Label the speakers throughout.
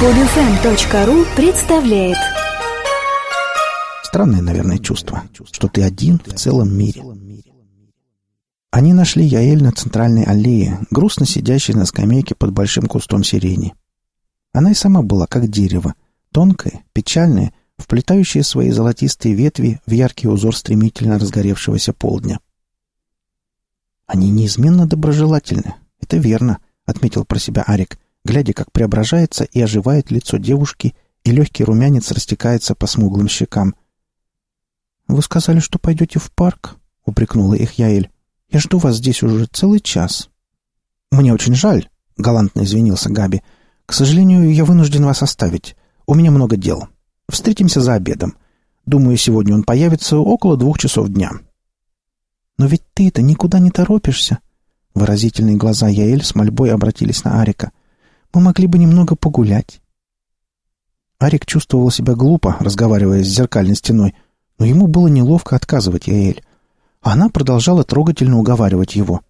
Speaker 1: Podfm.ru представляет
Speaker 2: Странное, наверное, чувство, что ты один в целом мире. Они нашли Яэль на центральной аллее, грустно сидящей на скамейке под большим кустом сирени. Она и сама была как дерево, тонкая, печальная, вплетающая свои золотистые ветви в яркий узор стремительно разгоревшегося полдня. «Они неизменно доброжелательны, это верно», — отметил про себя Арик, глядя, как преображается и оживает лицо девушки, и легкий румянец растекается по смуглым щекам. «Вы сказали, что пойдете в парк?» — упрекнула их Яэль. «Я жду вас здесь уже целый час». «Мне очень жаль», — галантно извинился Габи. «К сожалению, я вынужден вас оставить. У меня много дел. Встретимся за обедом. Думаю, сегодня он появится около двух часов дня». «Но ведь ты-то никуда не торопишься». Выразительные глаза Яэль с мольбой обратились на Арика — мы могли бы немного погулять». Арик чувствовал себя глупо, разговаривая с зеркальной стеной, но ему было неловко отказывать Яэль. Она продолжала трогательно уговаривать его.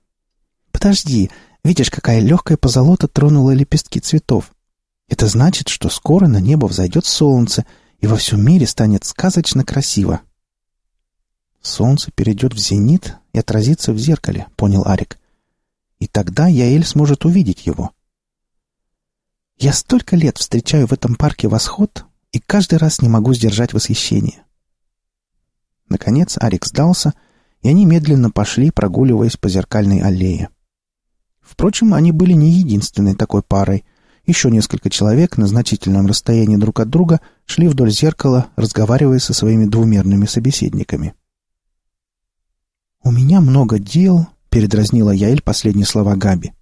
Speaker 2: «Подожди, видишь, какая легкая позолота тронула лепестки цветов. Это значит, что скоро на небо взойдет солнце, и во всем мире станет сказочно красиво». «Солнце перейдет в зенит и отразится в зеркале», — понял Арик. «И тогда Яэль сможет увидеть его». Я столько лет встречаю в этом парке восход и каждый раз не могу сдержать восхищение. Наконец Арик сдался, и они медленно пошли, прогуливаясь по зеркальной аллее. Впрочем, они были не единственной такой парой. Еще несколько человек на значительном расстоянии друг от друга шли вдоль зеркала, разговаривая со своими двумерными собеседниками. «У меня много дел», — передразнила Яэль последние слова Габи.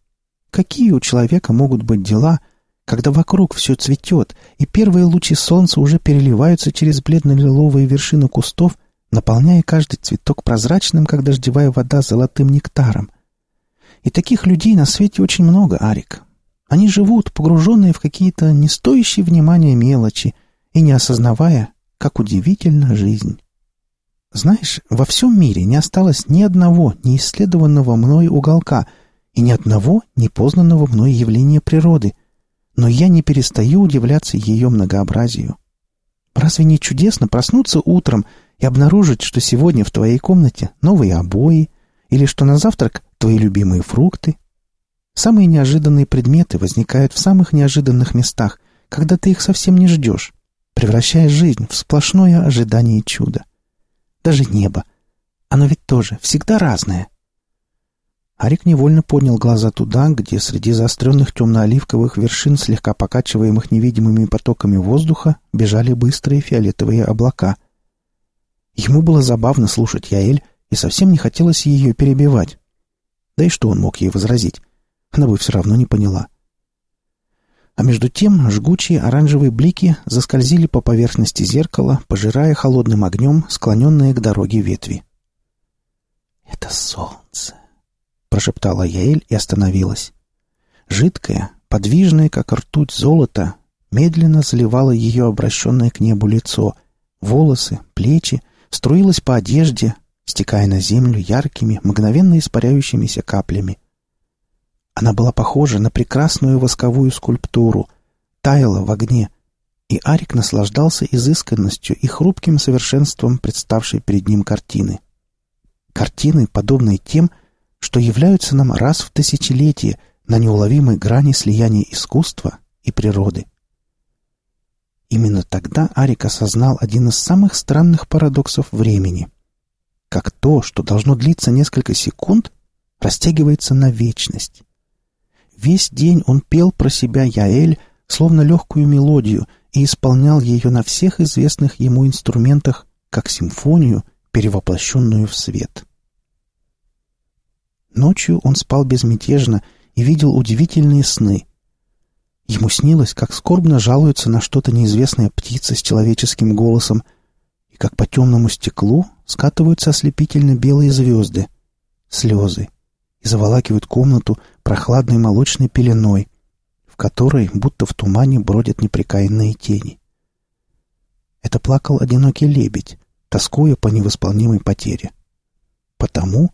Speaker 2: «Какие у человека могут быть дела, когда вокруг все цветет, и первые лучи солнца уже переливаются через бледно-лиловые вершины кустов, наполняя каждый цветок прозрачным, как дождевая вода, золотым нектаром. И таких людей на свете очень много, Арик. Они живут, погруженные в какие-то не стоящие внимания мелочи и не осознавая, как удивительна жизнь. Знаешь, во всем мире не осталось ни одного неисследованного мной уголка и ни одного непознанного мной явления природы — но я не перестаю удивляться ее многообразию. Разве не чудесно проснуться утром и обнаружить, что сегодня в твоей комнате новые обои или что на завтрак твои любимые фрукты? Самые неожиданные предметы возникают в самых неожиданных местах, когда ты их совсем не ждешь, превращая жизнь в сплошное ожидание чуда. Даже небо. Оно ведь тоже всегда разное. Арик невольно поднял глаза туда, где среди заостренных темно-оливковых вершин, слегка покачиваемых невидимыми потоками воздуха, бежали быстрые фиолетовые облака. Ему было забавно слушать Яэль, и совсем не хотелось ее перебивать. Да и что он мог ей возразить? Она бы все равно не поняла. А между тем жгучие оранжевые блики заскользили по поверхности зеркала, пожирая холодным огнем склоненные к дороге ветви. «Это солнце!» Прошептала Яэль и остановилась. Жидкое, подвижное, как ртуть золото, медленно заливало ее обращенное к небу лицо, волосы, плечи, струилось по одежде, стекая на землю яркими, мгновенно испаряющимися каплями. Она была похожа на прекрасную восковую скульптуру, таяла в огне, и Арик наслаждался изысканностью и хрупким совершенством представшей перед ним картины. Картины, подобные тем, что являются нам раз в тысячелетие на неуловимой грани слияния искусства и природы. Именно тогда Арик осознал один из самых странных парадоксов времени. Как то, что должно длиться несколько секунд, растягивается на вечность. Весь день он пел про себя Яэль, словно легкую мелодию, и исполнял ее на всех известных ему инструментах, как симфонию, перевоплощенную в свет. Ночью он спал безмятежно и видел удивительные сны. Ему снилось, как скорбно жалуется на что-то неизвестная птица с человеческим голосом, и как по темному стеклу скатываются ослепительно белые звезды, слезы, и заволакивают комнату прохладной молочной пеленой, в которой, будто в тумане, бродят неприкаянные тени. Это плакал одинокий лебедь, тоскуя по невосполнимой потере. Потому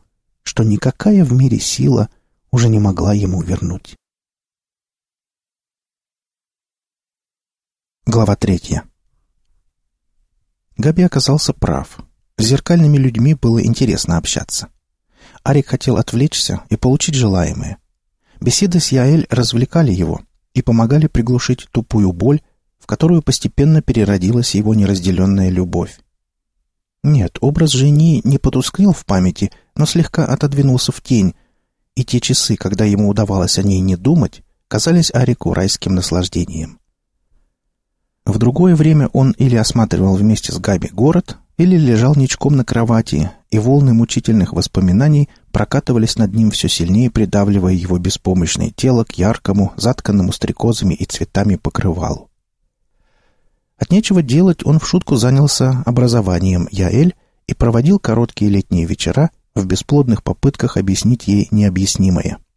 Speaker 2: что никакая в мире сила уже не могла ему вернуть. Глава третья. Габи оказался прав. С зеркальными людьми было интересно общаться. Арик хотел отвлечься и получить желаемое. Беседы с Яэль развлекали его и помогали приглушить тупую боль, в которую постепенно переродилась его неразделенная любовь. Нет, образ жени не потускнел в памяти, но слегка отодвинулся в тень, и те часы, когда ему удавалось о ней не думать, казались Арику райским наслаждением. В другое время он или осматривал вместе с Габи город, или лежал ничком на кровати, и волны мучительных воспоминаний прокатывались над ним все сильнее, придавливая его беспомощное тело к яркому, затканному стрекозами и цветами покрывалу. От нечего делать он в шутку занялся образованием Яэль и проводил короткие летние вечера в бесплодных попытках объяснить ей необъяснимое —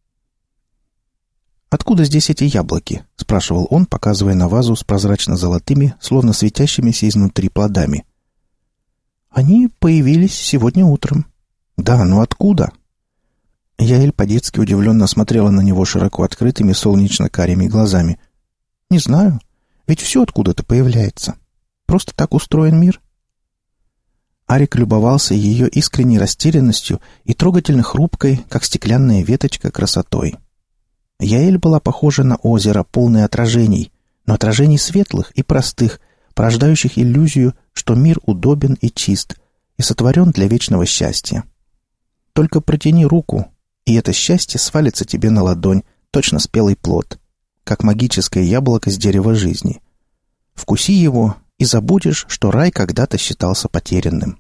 Speaker 2: «Откуда здесь эти яблоки?» — спрашивал он, показывая на вазу с прозрачно-золотыми, словно светящимися изнутри плодами. «Они появились сегодня утром». «Да, но откуда?» Яэль по-детски удивленно смотрела на него широко открытыми солнечно-карими глазами. «Не знаю. Ведь все откуда-то появляется. Просто так устроен мир». Арик любовался ее искренней растерянностью и трогательно хрупкой, как стеклянная веточка, красотой. Яэль была похожа на озеро, полное отражений, но отражений светлых и простых, порождающих иллюзию, что мир удобен и чист, и сотворен для вечного счастья. Только протяни руку, и это счастье свалится тебе на ладонь, точно спелый плод, как магическое яблоко с дерева жизни. Вкуси его, и забудешь, что рай когда-то считался потерянным.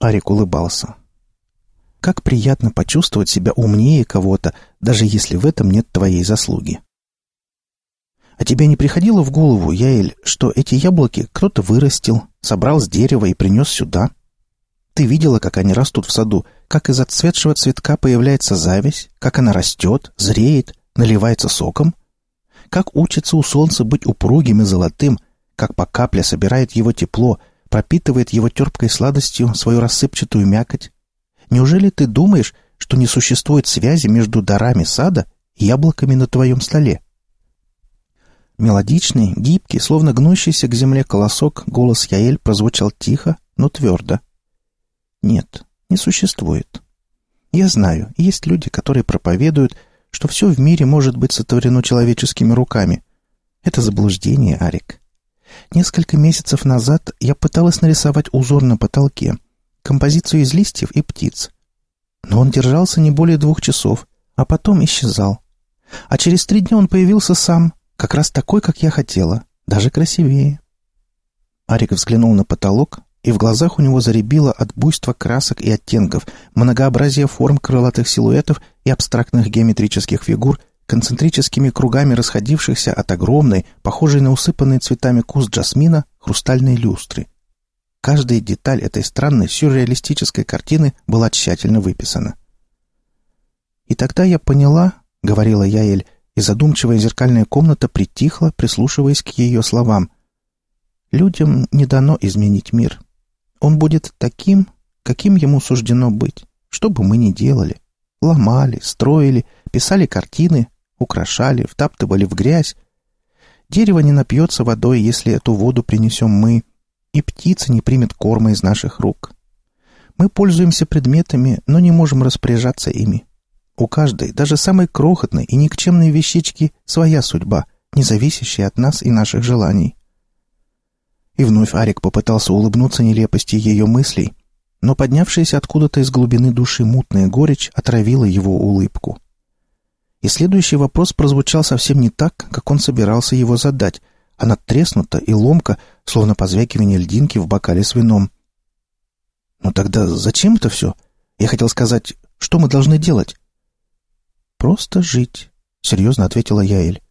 Speaker 2: Арик улыбался. Как приятно почувствовать себя умнее кого-то, даже если в этом нет твоей заслуги. А тебе не приходило в голову, Яэль, что эти яблоки кто-то вырастил, собрал с дерева и принес сюда? Ты видела, как они растут в саду, как из отцветшего цветка появляется зависть, как она растет, зреет, наливается соком? Как учится у солнца быть упругим и золотым, как по капле собирает его тепло, пропитывает его терпкой сладостью свою рассыпчатую мякоть, Неужели ты думаешь, что не существует связи между дарами сада и яблоками на твоем столе? Мелодичный, гибкий, словно гнущийся к земле колосок, голос Яэль прозвучал тихо, но твердо. Нет, не существует. Я знаю, есть люди, которые проповедуют, что все в мире может быть сотворено человеческими руками. Это заблуждение, Арик. Несколько месяцев назад я пыталась нарисовать узор на потолке — композицию из листьев и птиц. Но он держался не более двух часов, а потом исчезал. А через три дня он появился сам, как раз такой, как я хотела, даже красивее. Арик взглянул на потолок, и в глазах у него заребило от буйства красок и оттенков, многообразия форм крылатых силуэтов и абстрактных геометрических фигур, концентрическими кругами расходившихся от огромной, похожей на усыпанные цветами куст джасмина, хрустальной люстры. Каждая деталь этой странной сюрреалистической картины была тщательно выписана. «И тогда я поняла», — говорила Яэль, и задумчивая зеркальная комната притихла, прислушиваясь к ее словам. «Людям не дано изменить мир. Он будет таким, каким ему суждено быть, что бы мы ни делали. Ломали, строили, писали картины, украшали, втаптывали в грязь. Дерево не напьется водой, если эту воду принесем мы — и птица не примет корма из наших рук. Мы пользуемся предметами, но не можем распоряжаться ими. У каждой, даже самой крохотной и никчемной вещички, своя судьба, не зависящая от нас и наших желаний. И вновь Арик попытался улыбнуться нелепости ее мыслей, но поднявшаяся откуда-то из глубины души мутная горечь отравила его улыбку. И следующий вопрос прозвучал совсем не так, как он собирался его задать — она треснута и ломка, словно позвякивание льдинки в бокале с вином. «Ну тогда зачем это все? Я хотел сказать, что мы должны делать?» «Просто жить», — серьезно ответила Яэль.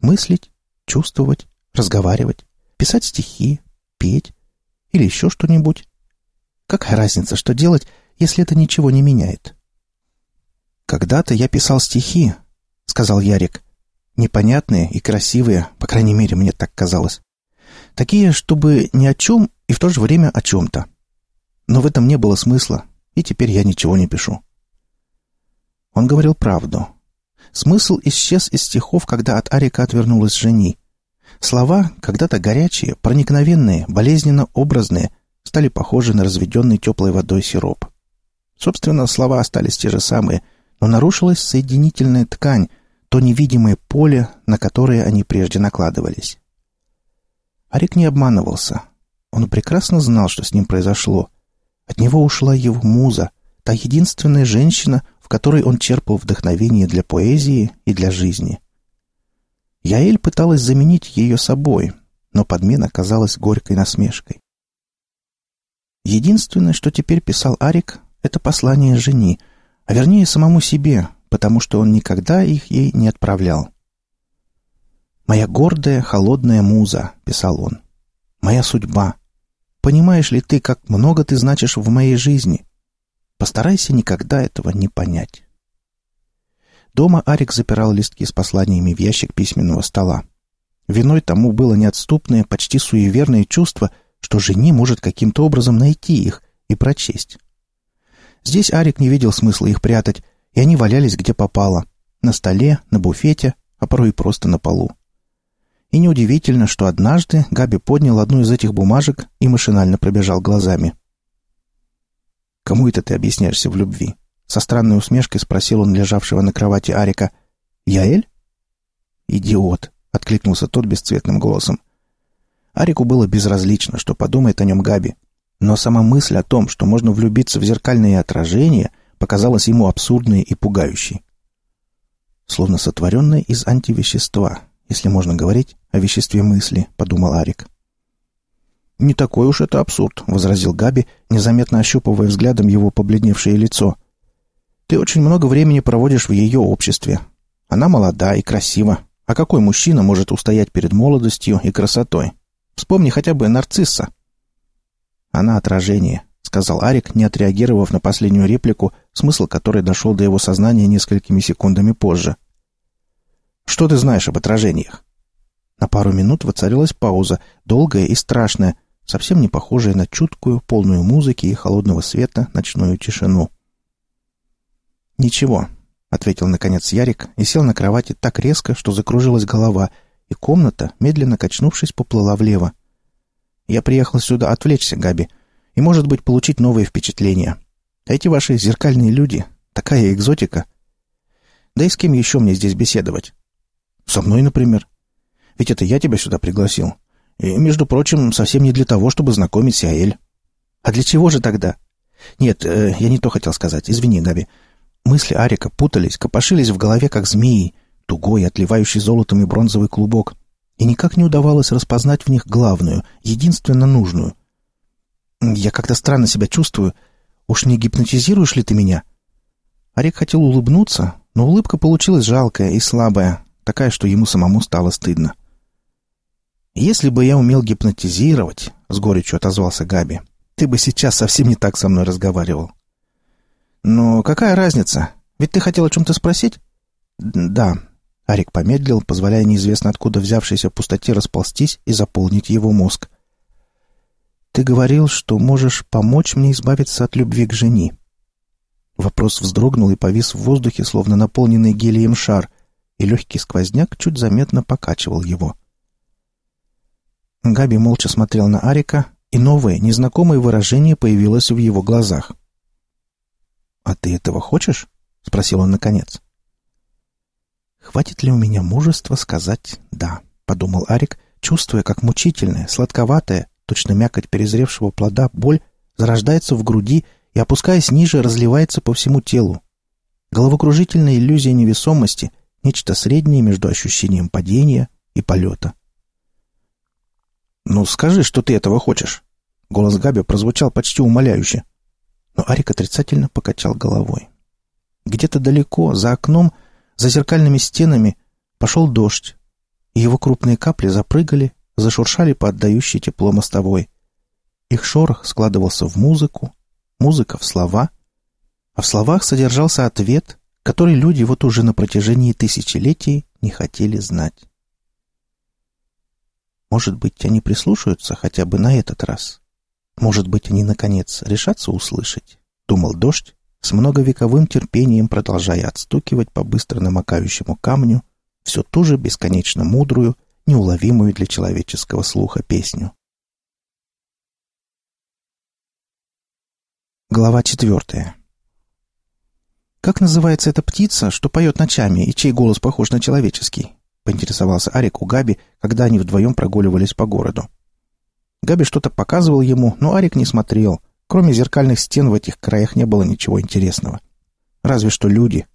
Speaker 2: «Мыслить, чувствовать, разговаривать, писать стихи, петь или еще что-нибудь. Какая разница, что делать, если это ничего не меняет?» «Когда-то я писал стихи», — сказал Ярик. Непонятные и красивые, по крайней мере, мне так казалось. Такие, чтобы ни о чем и в то же время о чем-то. Но в этом не было смысла, и теперь я ничего не пишу. Он говорил правду. Смысл исчез из стихов, когда от Арика отвернулась жени. Слова, когда-то горячие, проникновенные, болезненно образные, стали похожи на разведенный теплой водой сироп. Собственно, слова остались те же самые, но нарушилась соединительная ткань, то невидимое поле, на которое они прежде накладывались. Арик не обманывался. Он прекрасно знал, что с ним произошло. От него ушла его муза, та единственная женщина, в которой он черпал вдохновение для поэзии и для жизни. Яэль пыталась заменить ее собой, но подмена казалась горькой насмешкой. Единственное, что теперь писал Арик, это послание жени, а вернее самому себе, потому что он никогда их ей не отправлял. «Моя гордая, холодная муза», — писал он, — «моя судьба. Понимаешь ли ты, как много ты значишь в моей жизни? Постарайся никогда этого не понять». Дома Арик запирал листки с посланиями в ящик письменного стола. Виной тому было неотступное, почти суеверное чувство, что жени может каким-то образом найти их и прочесть. Здесь Арик не видел смысла их прятать, и они валялись где попало — на столе, на буфете, а порой и просто на полу. И неудивительно, что однажды Габи поднял одну из этих бумажек и машинально пробежал глазами. «Кому это ты объясняешься в любви?» Со странной усмешкой спросил он лежавшего на кровати Арика. «Яэль?» «Идиот!» — откликнулся тот бесцветным голосом. Арику было безразлично, что подумает о нем Габи. Но сама мысль о том, что можно влюбиться в зеркальные отражения, показалась ему абсурдной и пугающей. Словно сотворенная из антивещества, если можно говорить о веществе мысли, подумал Арик. «Не такой уж это абсурд», — возразил Габи, незаметно ощупывая взглядом его побледневшее лицо. Ты очень много времени проводишь в ее обществе. Она молода и красива. А какой мужчина может устоять перед молодостью и красотой? Вспомни хотя бы нарцисса. Она отражение, сказал Арик, не отреагировав на последнюю реплику, смысл которой дошел до его сознания несколькими секундами позже. Что ты знаешь об отражениях? На пару минут воцарилась пауза, долгая и страшная, совсем не похожая на чуткую, полную музыки и холодного света ночную тишину. «Ничего», — ответил наконец Ярик и сел на кровати так резко, что закружилась голова, и комната, медленно качнувшись, поплыла влево. «Я приехал сюда отвлечься, Габи, и, может быть, получить новые впечатления. Эти ваши зеркальные люди — такая экзотика. Да и с кем еще мне здесь беседовать? Со мной, например. Ведь это я тебя сюда пригласил. И, между прочим, совсем не для того, чтобы знакомить Сиаэль. А для чего же тогда? Нет, э, я не то хотел сказать. Извини, Габи. Мысли Арика путались, копошились в голове, как змеи, тугой, отливающий золотом и бронзовый клубок, и никак не удавалось распознать в них главную, единственно нужную. «Я как-то странно себя чувствую. Уж не гипнотизируешь ли ты меня?» Арик хотел улыбнуться, но улыбка получилась жалкая и слабая, такая, что ему самому стало стыдно. «Если бы я умел гипнотизировать», — с горечью отозвался Габи, — «ты бы сейчас совсем не так со мной разговаривал. «Но какая разница? Ведь ты хотел о чем-то спросить?» «Да». Арик помедлил, позволяя неизвестно откуда взявшейся пустоте расползтись и заполнить его мозг. «Ты говорил, что можешь помочь мне избавиться от любви к жени». Вопрос вздрогнул и повис в воздухе, словно наполненный гелием шар, и легкий сквозняк чуть заметно покачивал его. Габи молча смотрел на Арика, и новое, незнакомое выражение появилось в его глазах — «А ты этого хочешь?» — спросил он наконец. «Хватит ли у меня мужества сказать «да», — подумал Арик, чувствуя, как мучительная, сладковатая, точно мякоть перезревшего плода боль зарождается в груди и, опускаясь ниже, разливается по всему телу. Головокружительная иллюзия невесомости — нечто среднее между ощущением падения и полета. «Ну, скажи, что ты этого хочешь!» Голос Габи прозвучал почти умоляюще но Арик отрицательно покачал головой. Где-то далеко, за окном, за зеркальными стенами, пошел дождь, и его крупные капли запрыгали, зашуршали по отдающей тепло мостовой. Их шорох складывался в музыку, музыка в слова, а в словах содержался ответ, который люди вот уже на протяжении тысячелетий не хотели знать. Может быть, они прислушаются хотя бы на этот раз. Может быть, они, наконец, решатся услышать? Думал дождь, с многовековым терпением продолжая отстукивать по быстро намокающему камню всю ту же бесконечно мудрую неуловимую для человеческого слуха песню. Глава четвертая. «Как называется эта птица, что поет ночами и чей голос похож на человеческий?» — поинтересовался Арик у Габи, когда они вдвоем прогуливались по городу. Габи что-то показывал ему, но Арик не смотрел. Кроме зеркальных стен в этих краях не было ничего интересного. Разве что люди.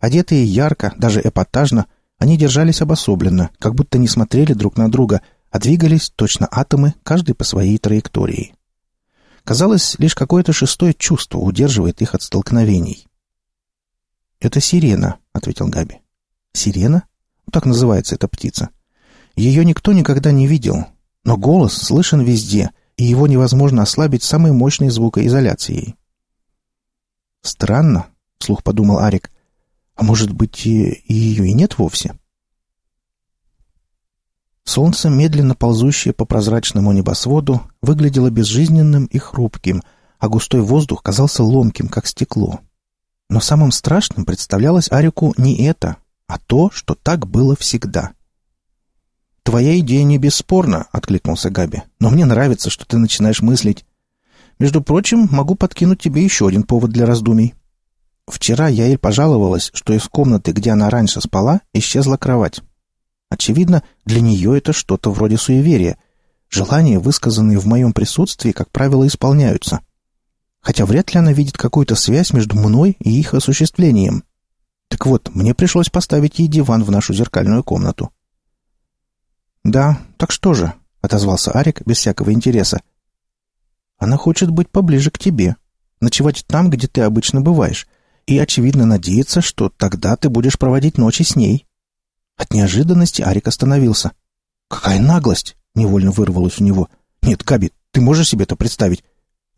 Speaker 2: Одетые ярко, даже эпатажно, они держались обособленно, как будто не смотрели друг на друга, а двигались точно атомы, каждый по своей траектории. Казалось, лишь какое-то шестое чувство удерживает их от столкновений. «Это сирена», — ответил Габи. «Сирена? Так называется эта птица. Ее никто никогда не видел, но голос слышен везде, и его невозможно ослабить самой мощной звукоизоляцией». «Странно», — вслух подумал Арик. «А может быть, и, и ее и нет вовсе?» Солнце, медленно ползущее по прозрачному небосводу, выглядело безжизненным и хрупким, а густой воздух казался ломким, как стекло. Но самым страшным представлялось Арику не это, а то, что так было всегда. «Твоя идея не бесспорна», — откликнулся Габи, «но мне нравится, что ты начинаешь мыслить. Между прочим, могу подкинуть тебе еще один повод для раздумий. Вчера Яэль пожаловалась, что из комнаты, где она раньше спала, исчезла кровать. Очевидно, для нее это что-то вроде суеверия. Желания, высказанные в моем присутствии, как правило, исполняются хотя вряд ли она видит какую-то связь между мной и их осуществлением. Так вот, мне пришлось поставить ей диван в нашу зеркальную комнату. «Да, так что же?» — отозвался Арик без всякого интереса. «Она хочет быть поближе к тебе, ночевать там, где ты обычно бываешь, и, очевидно, надеется, что тогда ты будешь проводить ночи с ней». От неожиданности Арик остановился. «Какая наглость!» — невольно вырвалось у него. «Нет, Габи, ты можешь себе это представить?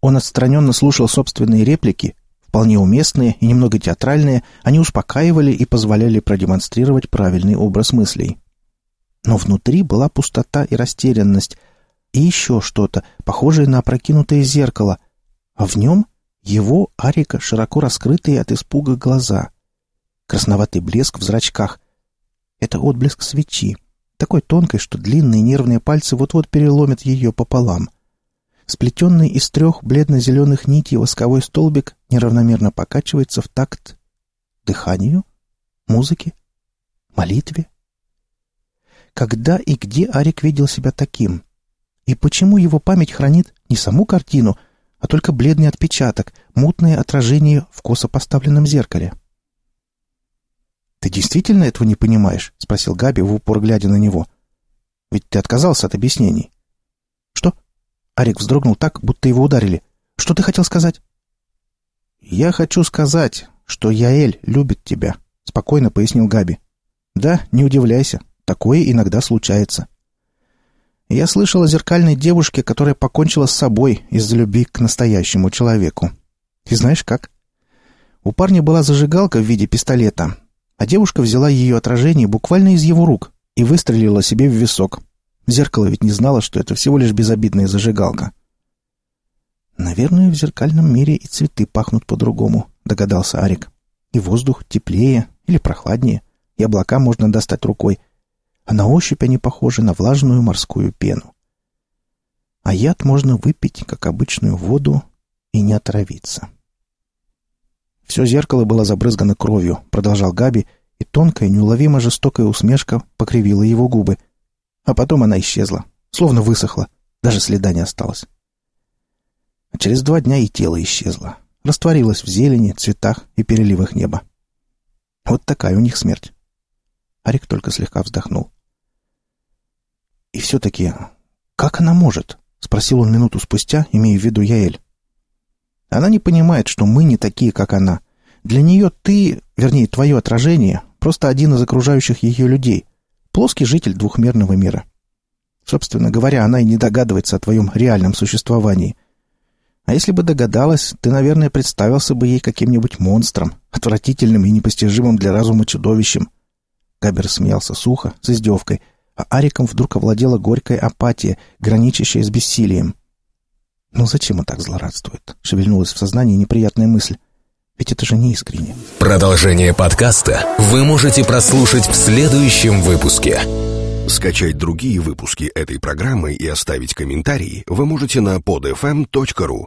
Speaker 2: Он отстраненно слушал собственные реплики, вполне уместные и немного театральные, они успокаивали и позволяли продемонстрировать правильный образ мыслей. Но внутри была пустота и растерянность, и еще что-то, похожее на опрокинутое зеркало, а в нем его, Арика, широко раскрытые от испуга глаза. Красноватый блеск в зрачках. Это отблеск свечи, такой тонкой, что длинные нервные пальцы вот-вот переломят ее пополам — Сплетенный из трех бледно-зеленых нитей восковой столбик неравномерно покачивается в такт дыханию, музыке, молитве. Когда и где Арик видел себя таким? И почему его память хранит не саму картину, а только бледный отпечаток, мутное отражение в косо поставленном зеркале? «Ты действительно этого не понимаешь?» — спросил Габи в упор, глядя на него. «Ведь ты отказался от объяснений». «Что?» Арик вздрогнул так, будто его ударили. «Что ты хотел сказать?» «Я хочу сказать, что Яэль любит тебя», — спокойно пояснил Габи. «Да, не удивляйся, такое иногда случается». Я слышал о зеркальной девушке, которая покончила с собой из-за любви к настоящему человеку. И знаешь как? У парня была зажигалка в виде пистолета, а девушка взяла ее отражение буквально из его рук и выстрелила себе в висок. Зеркало ведь не знало, что это всего лишь безобидная зажигалка. «Наверное, в зеркальном мире и цветы пахнут по-другому», — догадался Арик. «И воздух теплее или прохладнее, и облака можно достать рукой, а на ощупь они похожи на влажную морскую пену. А яд можно выпить, как обычную воду, и не отравиться». Все зеркало было забрызгано кровью, продолжал Габи, и тонкая, неуловимо жестокая усмешка покривила его губы — а потом она исчезла, словно высохла, даже следа не осталось. А через два дня и тело исчезло, растворилось в зелени, цветах и переливах неба. Вот такая у них смерть. Арик только слегка вздохнул. «И все-таки, как она может?» — спросил он минуту спустя, имея в виду Яэль. «Она не понимает, что мы не такие, как она. Для нее ты, вернее, твое отражение, просто один из окружающих ее людей, Плоский житель двухмерного мира. Собственно говоря, она и не догадывается о твоем реальном существовании. А если бы догадалась, ты, наверное, представился бы ей каким-нибудь монстром, отвратительным и непостижимым для разума чудовищем. Габер смеялся сухо, с издевкой, а Ариком вдруг овладела горькая апатия, граничащая с бессилием. «Ну зачем он так злорадствует?» — шевельнулась в сознании неприятная мысль. Ведь это же не искренне.
Speaker 1: Продолжение подкаста вы можете прослушать в следующем выпуске. Скачать другие выпуски этой программы и оставить комментарии вы можете на podfm.ru